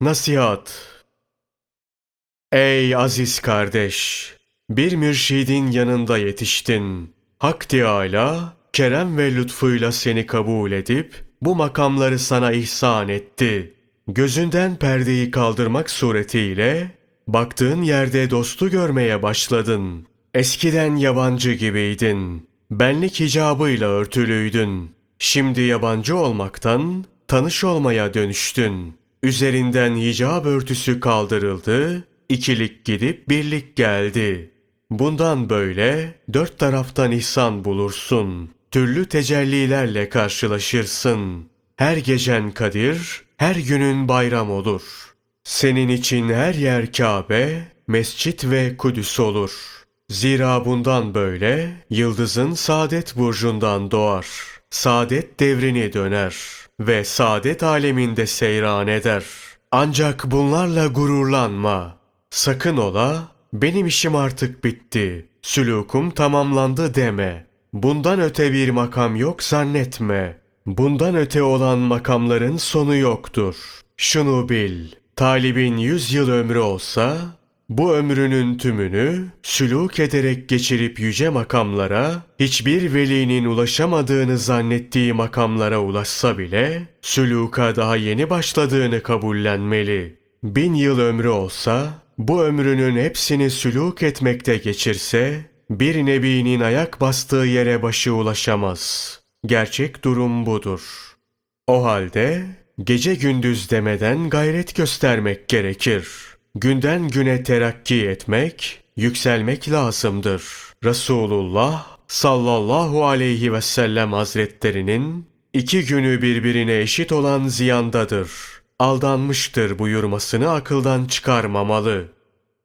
Nasihat Ey aziz kardeş! Bir mürşidin yanında yetiştin. Hak Teâlâ, kerem ve lütfuyla seni kabul edip, bu makamları sana ihsan etti. Gözünden perdeyi kaldırmak suretiyle, baktığın yerde dostu görmeye başladın. Eskiden yabancı gibiydin. Benlik hicabıyla örtülüydün. Şimdi yabancı olmaktan tanış olmaya dönüştün. Üzerinden hicab örtüsü kaldırıldı, ikilik gidip birlik geldi. Bundan böyle dört taraftan ihsan bulursun. Türlü tecellilerle karşılaşırsın. Her gecen kadir, her günün bayram olur. Senin için her yer Kabe, mescit ve Kudüs olur. Zira bundan böyle yıldızın saadet burcundan doğar. Saadet devrini döner ve saadet aleminde seyran eder. Ancak bunlarla gururlanma. Sakın ola, benim işim artık bitti, sülûkum tamamlandı deme. Bundan öte bir makam yok zannetme. Bundan öte olan makamların sonu yoktur. Şunu bil, talibin yüz yıl ömrü olsa, bu ömrünün tümünü sülûk ederek geçirip yüce makamlara, hiçbir velinin ulaşamadığını zannettiği makamlara ulaşsa bile, sülûka daha yeni başladığını kabullenmeli. Bin yıl ömrü olsa, bu ömrünün hepsini sülûk etmekte geçirse, bir nebinin ayak bastığı yere başı ulaşamaz. Gerçek durum budur. O halde gece gündüz demeden gayret göstermek gerekir. Günden güne terakki etmek, yükselmek lazımdır. Resulullah sallallahu aleyhi ve sellem hazretlerinin iki günü birbirine eşit olan ziyandadır. Aldanmıştır buyurmasını akıldan çıkarmamalı.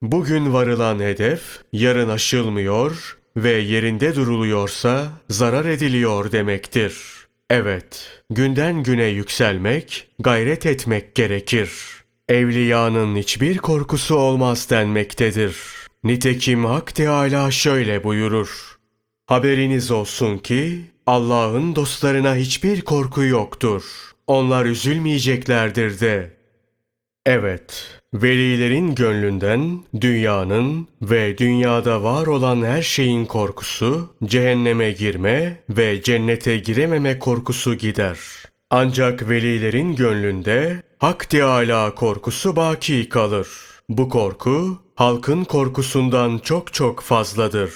Bugün varılan hedef yarın aşılmıyor ve yerinde duruluyorsa zarar ediliyor demektir. Evet, günden güne yükselmek, gayret etmek gerekir. Evliyanın hiçbir korkusu olmaz denmektedir. Nitekim Hak Teâlâ şöyle buyurur. Haberiniz olsun ki Allah'ın dostlarına hiçbir korku yoktur. Onlar üzülmeyeceklerdir de. Evet, velilerin gönlünden dünyanın ve dünyada var olan her şeyin korkusu, cehenneme girme ve cennete girememe korkusu gider. Ancak velilerin gönlünde Hak Teâlâ korkusu baki kalır. Bu korku halkın korkusundan çok çok fazladır.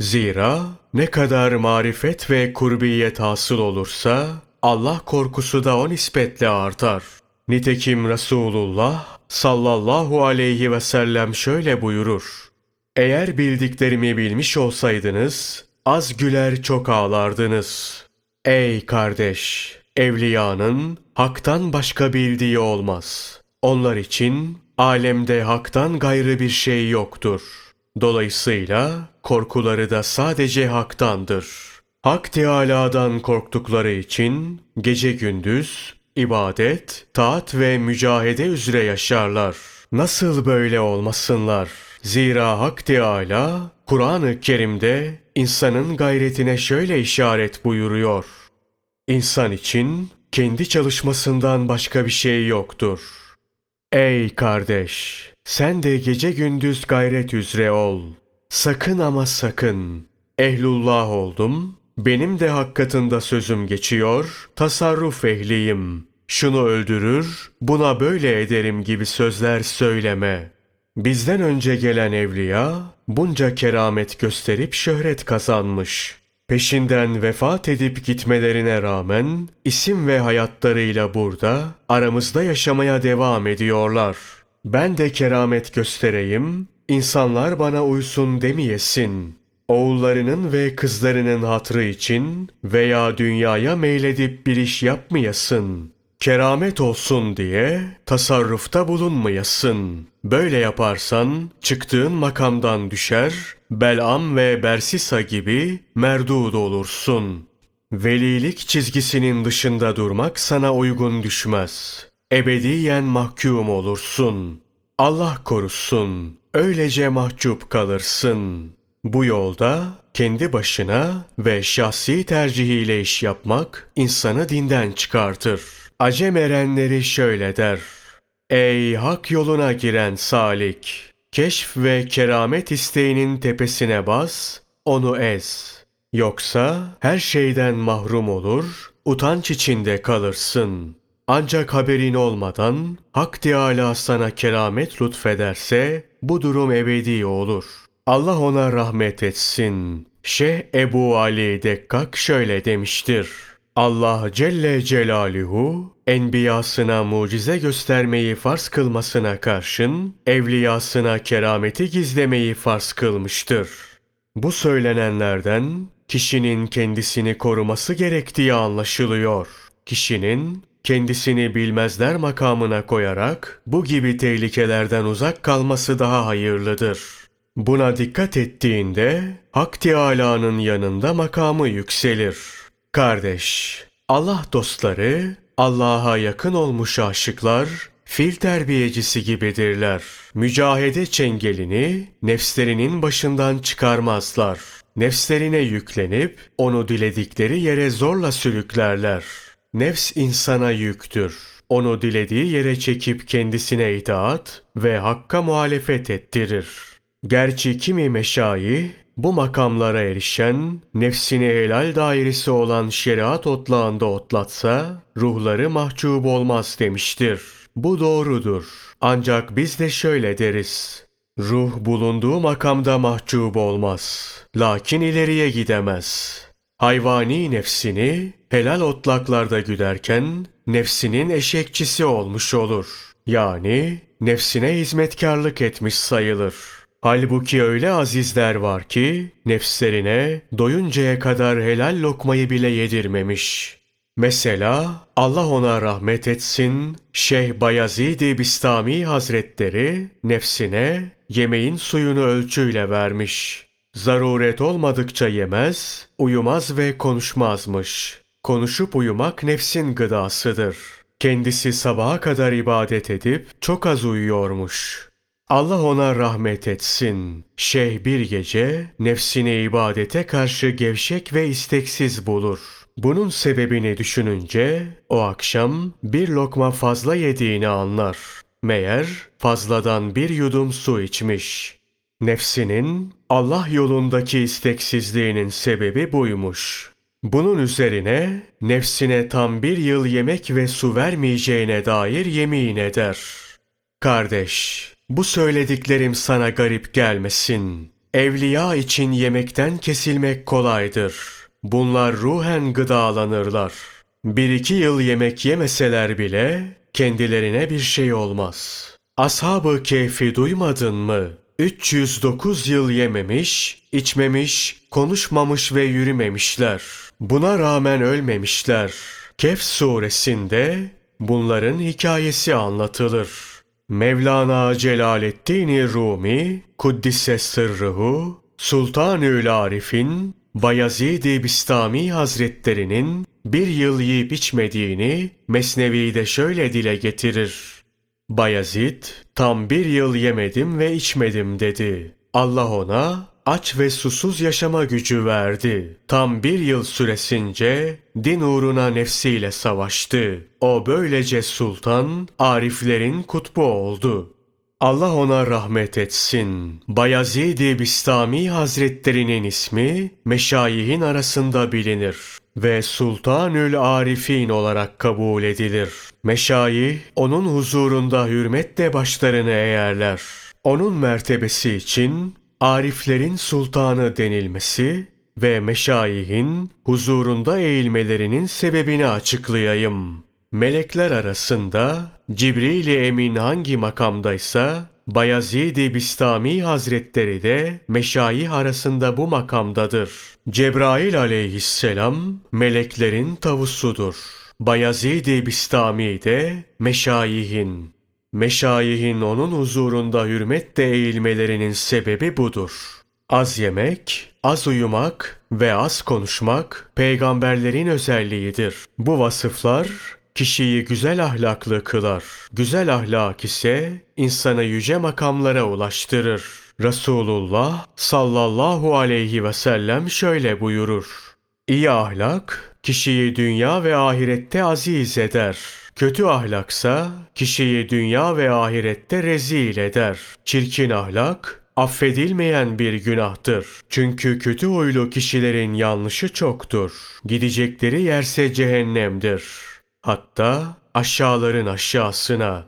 Zira ne kadar marifet ve kurbiyet hasıl olursa Allah korkusu da o nispetle artar. Nitekim Resulullah sallallahu aleyhi ve sellem şöyle buyurur. Eğer bildiklerimi bilmiş olsaydınız, az güler çok ağlardınız. Ey kardeş! Evliyanın haktan başka bildiği olmaz. Onlar için alemde haktan gayrı bir şey yoktur. Dolayısıyla korkuları da sadece haktandır. Hak Teâlâ'dan korktukları için gece gündüz ibadet, taat ve mücahede üzere yaşarlar. Nasıl böyle olmasınlar? Zira Hak Teâlâ Kur'an-ı Kerim'de insanın gayretine şöyle işaret buyuruyor. İnsan için kendi çalışmasından başka bir şey yoktur. Ey kardeş! Sen de gece gündüz gayret üzere ol. Sakın ama sakın. Ehlullah oldum, benim de hakkatında sözüm geçiyor, tasarruf ehliyim. Şunu öldürür, buna böyle ederim gibi sözler söyleme. Bizden önce gelen evliya, bunca keramet gösterip şöhret kazanmış. Peşinden vefat edip gitmelerine rağmen, isim ve hayatlarıyla burada, aramızda yaşamaya devam ediyorlar. Ben de keramet göstereyim, insanlar bana uysun demeyesin.'' oğullarının ve kızlarının hatrı için veya dünyaya meyledip bir iş yapmayasın. Keramet olsun diye tasarrufta bulunmayasın. Böyle yaparsan çıktığın makamdan düşer, Belam ve Bersisa gibi merdud olursun. Velilik çizgisinin dışında durmak sana uygun düşmez. Ebediyen mahkum olursun. Allah korusun. Öylece mahcup kalırsın.'' Bu yolda kendi başına ve şahsi tercihiyle iş yapmak insanı dinden çıkartır. Acem erenleri şöyle der. Ey hak yoluna giren salik! Keşf ve keramet isteğinin tepesine bas, onu ez. Yoksa her şeyden mahrum olur, utanç içinde kalırsın. Ancak haberin olmadan Hak Teâlâ sana keramet lütfederse bu durum ebedi olur. Allah ona rahmet etsin. Şeyh Ebu Ali Dekkak şöyle demiştir. Allah Celle Celaluhu enbiyasına mucize göstermeyi farz kılmasına karşın evliyasına kerameti gizlemeyi farz kılmıştır. Bu söylenenlerden kişinin kendisini koruması gerektiği anlaşılıyor. Kişinin kendisini bilmezler makamına koyarak bu gibi tehlikelerden uzak kalması daha hayırlıdır. Buna dikkat ettiğinde Hak Teâlâ'nın yanında makamı yükselir. Kardeş, Allah dostları, Allah'a yakın olmuş aşıklar, fil terbiyecisi gibidirler. Mücahede çengelini nefslerinin başından çıkarmazlar. Nefslerine yüklenip onu diledikleri yere zorla sürüklerler. Nefs insana yüktür. Onu dilediği yere çekip kendisine itaat ve hakka muhalefet ettirir. Gerçi kimi meşayi bu makamlara erişen, nefsini helal dairesi olan şeriat otlağında otlatsa, ruhları mahcup olmaz demiştir. Bu doğrudur. Ancak biz de şöyle deriz. Ruh bulunduğu makamda mahcup olmaz. Lakin ileriye gidemez. Hayvani nefsini helal otlaklarda güderken nefsinin eşekçisi olmuş olur. Yani nefsine hizmetkarlık etmiş sayılır. Halbuki öyle azizler var ki nefslerine doyuncaya kadar helal lokmayı bile yedirmemiş. Mesela Allah ona rahmet etsin Şeyh Bayezid-i Bistami Hazretleri nefsine yemeğin suyunu ölçüyle vermiş. Zaruret olmadıkça yemez, uyumaz ve konuşmazmış. Konuşup uyumak nefsin gıdasıdır. Kendisi sabaha kadar ibadet edip çok az uyuyormuş. Allah ona rahmet etsin. Şeyh bir gece nefsini ibadete karşı gevşek ve isteksiz bulur. Bunun sebebini düşününce o akşam bir lokma fazla yediğini anlar. Meğer fazladan bir yudum su içmiş. Nefsinin Allah yolundaki isteksizliğinin sebebi buymuş. Bunun üzerine nefsine tam bir yıl yemek ve su vermeyeceğine dair yemin eder. Kardeş, bu söylediklerim sana garip gelmesin. Evliya için yemekten kesilmek kolaydır. Bunlar ruhen gıdalanırlar. Bir iki yıl yemek yemeseler bile kendilerine bir şey olmaz. Ashab-ı keyfi duymadın mı? 309 yıl yememiş, içmemiş, konuşmamış ve yürümemişler. Buna rağmen ölmemişler. Kehf suresinde bunların hikayesi anlatılır. Mevlana Celaleddin Rumi, Kuddise Sırrıhu, Sultanül Arif'in, Bayezid-i Bistami Hazretlerinin bir yıl yiyip içmediğini Mesnevi'de şöyle dile getirir. Bayezid, tam bir yıl yemedim ve içmedim dedi. Allah ona aç ve susuz yaşama gücü verdi. Tam bir yıl süresince din uğruna nefsiyle savaştı. O böylece sultan, ariflerin kutbu oldu. Allah ona rahmet etsin. Bayezid-i Bistami Hazretlerinin ismi meşayihin arasında bilinir ve Sultanül Arifin olarak kabul edilir. Meşayih onun huzurunda hürmetle başlarını eğerler. Onun mertebesi için ariflerin sultanı denilmesi ve meşayihin huzurunda eğilmelerinin sebebini açıklayayım. Melekler arasında Cibril-i Emin hangi makamdaysa Bayezid-i Bistami Hazretleri de meşayih arasında bu makamdadır. Cebrail aleyhisselam meleklerin tavusudur. Bayezid-i Bistami de meşayihin. Meşayihin onun huzurunda hürmetle eğilmelerinin sebebi budur. Az yemek, az uyumak ve az konuşmak peygamberlerin özelliğidir. Bu vasıflar kişiyi güzel ahlaklı kılar. Güzel ahlak ise insanı yüce makamlara ulaştırır. Resulullah sallallahu aleyhi ve sellem şöyle buyurur. İyi ahlak kişiyi dünya ve ahirette aziz eder. Kötü ahlaksa kişiyi dünya ve ahirette rezil eder. Çirkin ahlak affedilmeyen bir günahtır. Çünkü kötü huylu kişilerin yanlışı çoktur. Gidecekleri yerse cehennemdir. Hatta aşağıların aşağısına.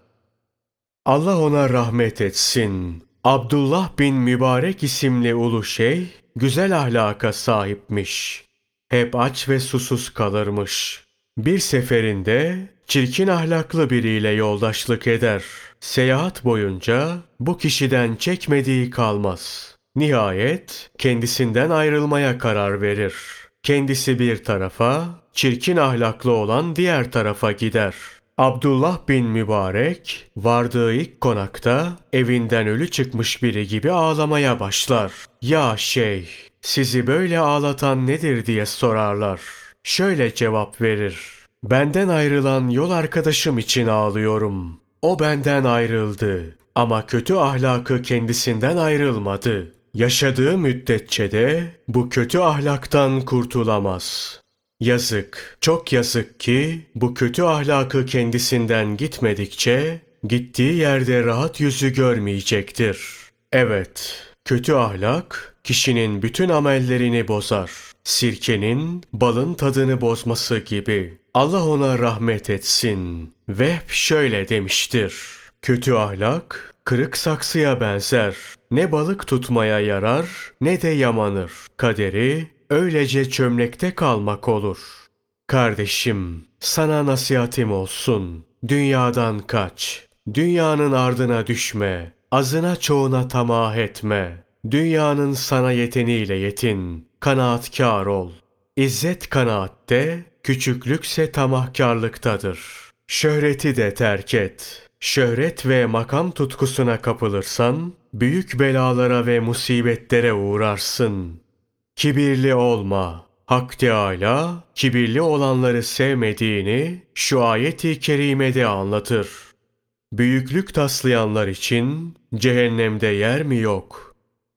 Allah ona rahmet etsin. Abdullah bin Mübarek isimli ulu şey güzel ahlaka sahipmiş. Hep aç ve susuz kalırmış. Bir seferinde çirkin ahlaklı biriyle yoldaşlık eder. Seyahat boyunca bu kişiden çekmediği kalmaz. Nihayet kendisinden ayrılmaya karar verir. Kendisi bir tarafa, çirkin ahlaklı olan diğer tarafa gider. Abdullah bin Mübarek vardığı ilk konakta evinden ölü çıkmış biri gibi ağlamaya başlar. Ya şey, sizi böyle ağlatan nedir diye sorarlar. Şöyle cevap verir. Benden ayrılan yol arkadaşım için ağlıyorum. O benden ayrıldı ama kötü ahlakı kendisinden ayrılmadı. Yaşadığı müddetçe de bu kötü ahlaktan kurtulamaz. Yazık, çok yazık ki bu kötü ahlakı kendisinden gitmedikçe gittiği yerde rahat yüzü görmeyecektir. Evet, kötü ahlak kişinin bütün amellerini bozar. Sirkenin balın tadını bozması gibi. Allah ona rahmet etsin. Vehb şöyle demiştir. Kötü ahlak kırık saksıya benzer. Ne balık tutmaya yarar ne de yamanır. Kaderi öylece çömlekte kalmak olur. Kardeşim, sana nasihatim olsun. Dünyadan kaç. Dünyanın ardına düşme. Azına çoğuna tamah etme. Dünyanın sana yeteniyle yetin. Kanaatkar ol. İzzet kanaatte, küçüklükse tamahkarlıktadır. Şöhreti de terk et. Şöhret ve makam tutkusuna kapılırsan, büyük belalara ve musibetlere uğrarsın. Kibirli olma. Hak Teâlâ, kibirli olanları sevmediğini şu ayeti kerimede anlatır. Büyüklük taslayanlar için cehennemde yer mi yok?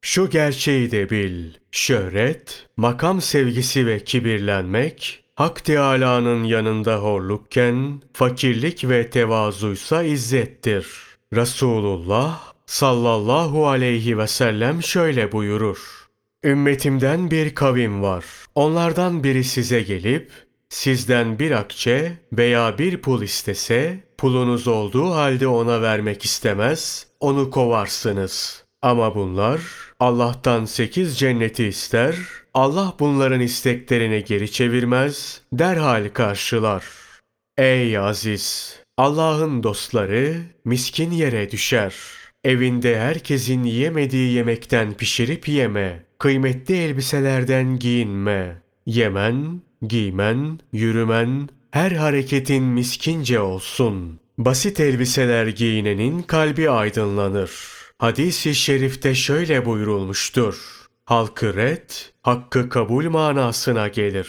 Şu gerçeği de bil. Şöhret, makam sevgisi ve kibirlenmek, Hak Teâlâ'nın yanında horlukken, fakirlik ve tevazuysa izzettir. Resulullah sallallahu aleyhi ve sellem şöyle buyurur. Ümmetimden bir kavim var. Onlardan biri size gelip, sizden bir akçe veya bir pul istese, pulunuz olduğu halde ona vermek istemez, onu kovarsınız. Ama bunlar Allah'tan sekiz cenneti ister, Allah bunların isteklerini geri çevirmez, derhal karşılar. Ey aziz! Allah'ın dostları miskin yere düşer. Evinde herkesin yemediği yemekten pişirip yeme. Kıymetli elbiselerden giyinme. Yemen, giymen, yürümen, her hareketin miskince olsun. Basit elbiseler giyinenin kalbi aydınlanır. Hadis-i şerifte şöyle buyurulmuştur. Halkı red, hakkı kabul manasına gelir.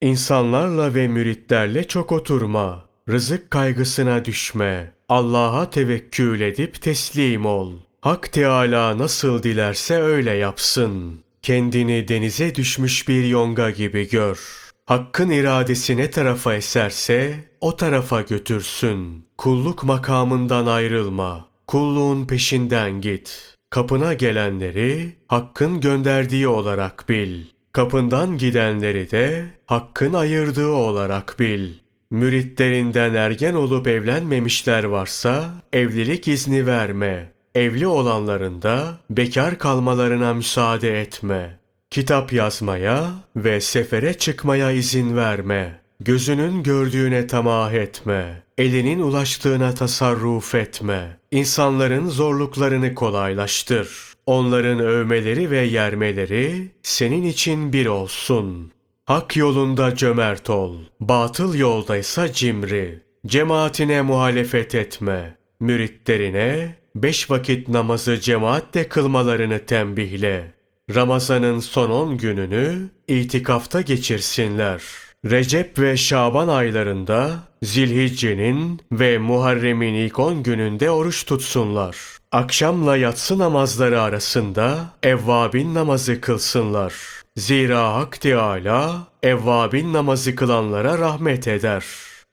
İnsanlarla ve müritlerle çok oturma. Rızık kaygısına düşme. Allah'a tevekkül edip teslim ol. Hak Teâlâ nasıl dilerse öyle yapsın. Kendini denize düşmüş bir yonga gibi gör. Hakkın iradesi ne tarafa eserse o tarafa götürsün. Kulluk makamından ayrılma. Kulluğun peşinden git. Kapına gelenleri Hakk'ın gönderdiği olarak bil. Kapından gidenleri de Hakk'ın ayırdığı olarak bil. Müritlerinden ergen olup evlenmemişler varsa evlilik izni verme. Evli olanların da bekar kalmalarına müsaade etme. Kitap yazmaya ve sefere çıkmaya izin verme. Gözünün gördüğüne tamah etme. Elinin ulaştığına tasarruf etme. İnsanların zorluklarını kolaylaştır. Onların övmeleri ve yermeleri senin için bir olsun. Hak yolunda cömert ol. Batıl yoldaysa cimri. Cemaatine muhalefet etme. Müritlerine beş vakit namazı cemaatle kılmalarını tembihle. Ramazanın son on gününü itikafta geçirsinler. Recep ve Şaban aylarında Zilhicce'nin ve Muharrem'in ilk on gününde oruç tutsunlar. Akşamla yatsı namazları arasında evvabin namazı kılsınlar. Zira Hak Teâlâ evvabin namazı kılanlara rahmet eder.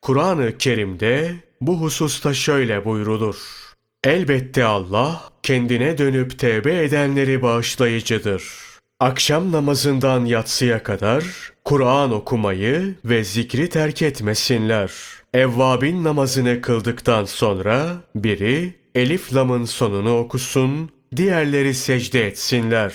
Kur'an-ı Kerim'de bu hususta şöyle buyrulur. Elbette Allah kendine dönüp tevbe edenleri bağışlayıcıdır. Akşam namazından yatsıya kadar Kur'an okumayı ve zikri terk etmesinler. Evvabin namazını kıldıktan sonra biri Elif Lam'ın sonunu okusun, diğerleri secde etsinler.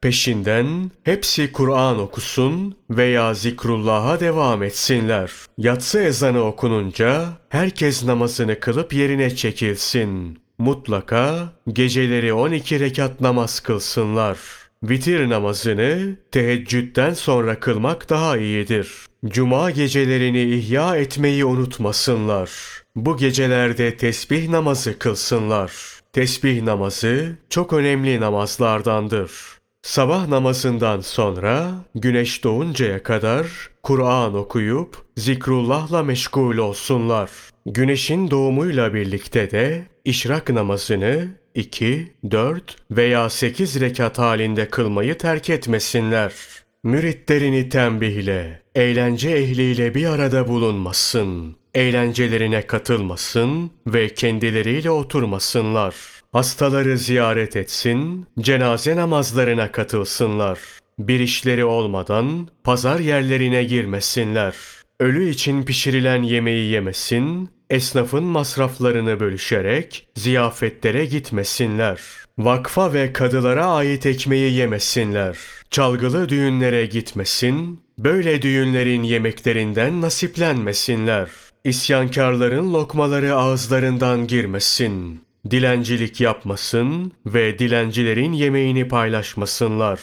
Peşinden hepsi Kur'an okusun veya zikrullah'a devam etsinler. Yatsı ezanı okununca herkes namazını kılıp yerine çekilsin. Mutlaka geceleri 12 rekat namaz kılsınlar. Vitir namazını teheccüden sonra kılmak daha iyidir. Cuma gecelerini ihya etmeyi unutmasınlar. Bu gecelerde tesbih namazı kılsınlar. Tesbih namazı çok önemli namazlardandır. Sabah namazından sonra güneş doğuncaya kadar Kur'an okuyup zikrullahla meşgul olsunlar. Güneşin doğumuyla birlikte de işrak namazını 2, 4 veya 8 rekat halinde kılmayı terk etmesinler. Müritlerini tembihle, eğlence ehliyle bir arada bulunmasın. Eğlencelerine katılmasın ve kendileriyle oturmasınlar. Hastaları ziyaret etsin, cenaze namazlarına katılsınlar. Bir işleri olmadan pazar yerlerine girmesinler. Ölü için pişirilen yemeği yemesin, esnafın masraflarını bölüşerek ziyafetlere gitmesinler. Vakfa ve kadılara ait ekmeği yemesinler. Çalgılı düğünlere gitmesin, böyle düğünlerin yemeklerinden nasiplenmesinler. İsyankarların lokmaları ağızlarından girmesin. Dilencilik yapmasın ve dilencilerin yemeğini paylaşmasınlar.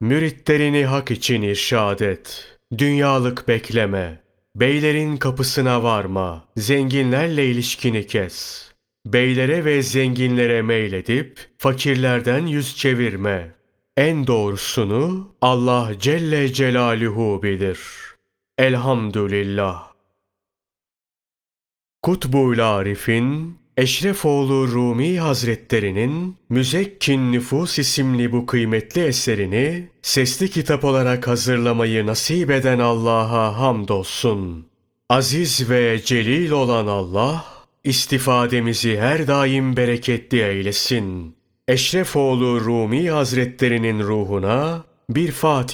Müritlerini hak için irşad et. Dünyalık bekleme. Beylerin kapısına varma. Zenginlerle ilişkini kes. Beylere ve zenginlere meyledip fakirlerden yüz çevirme. En doğrusunu Allah Celle Celaluhu bilir. Elhamdülillah. Kutbul Arif'in Eşrefoğlu Rumi Hazretlerinin Müzekkin Nüfus isimli bu kıymetli eserini sesli kitap olarak hazırlamayı nasip eden Allah'a hamdolsun. Aziz ve celil olan Allah, istifademizi her daim bereketli eylesin. Eşrefoğlu Rumi Hazretlerinin ruhuna bir Fatiha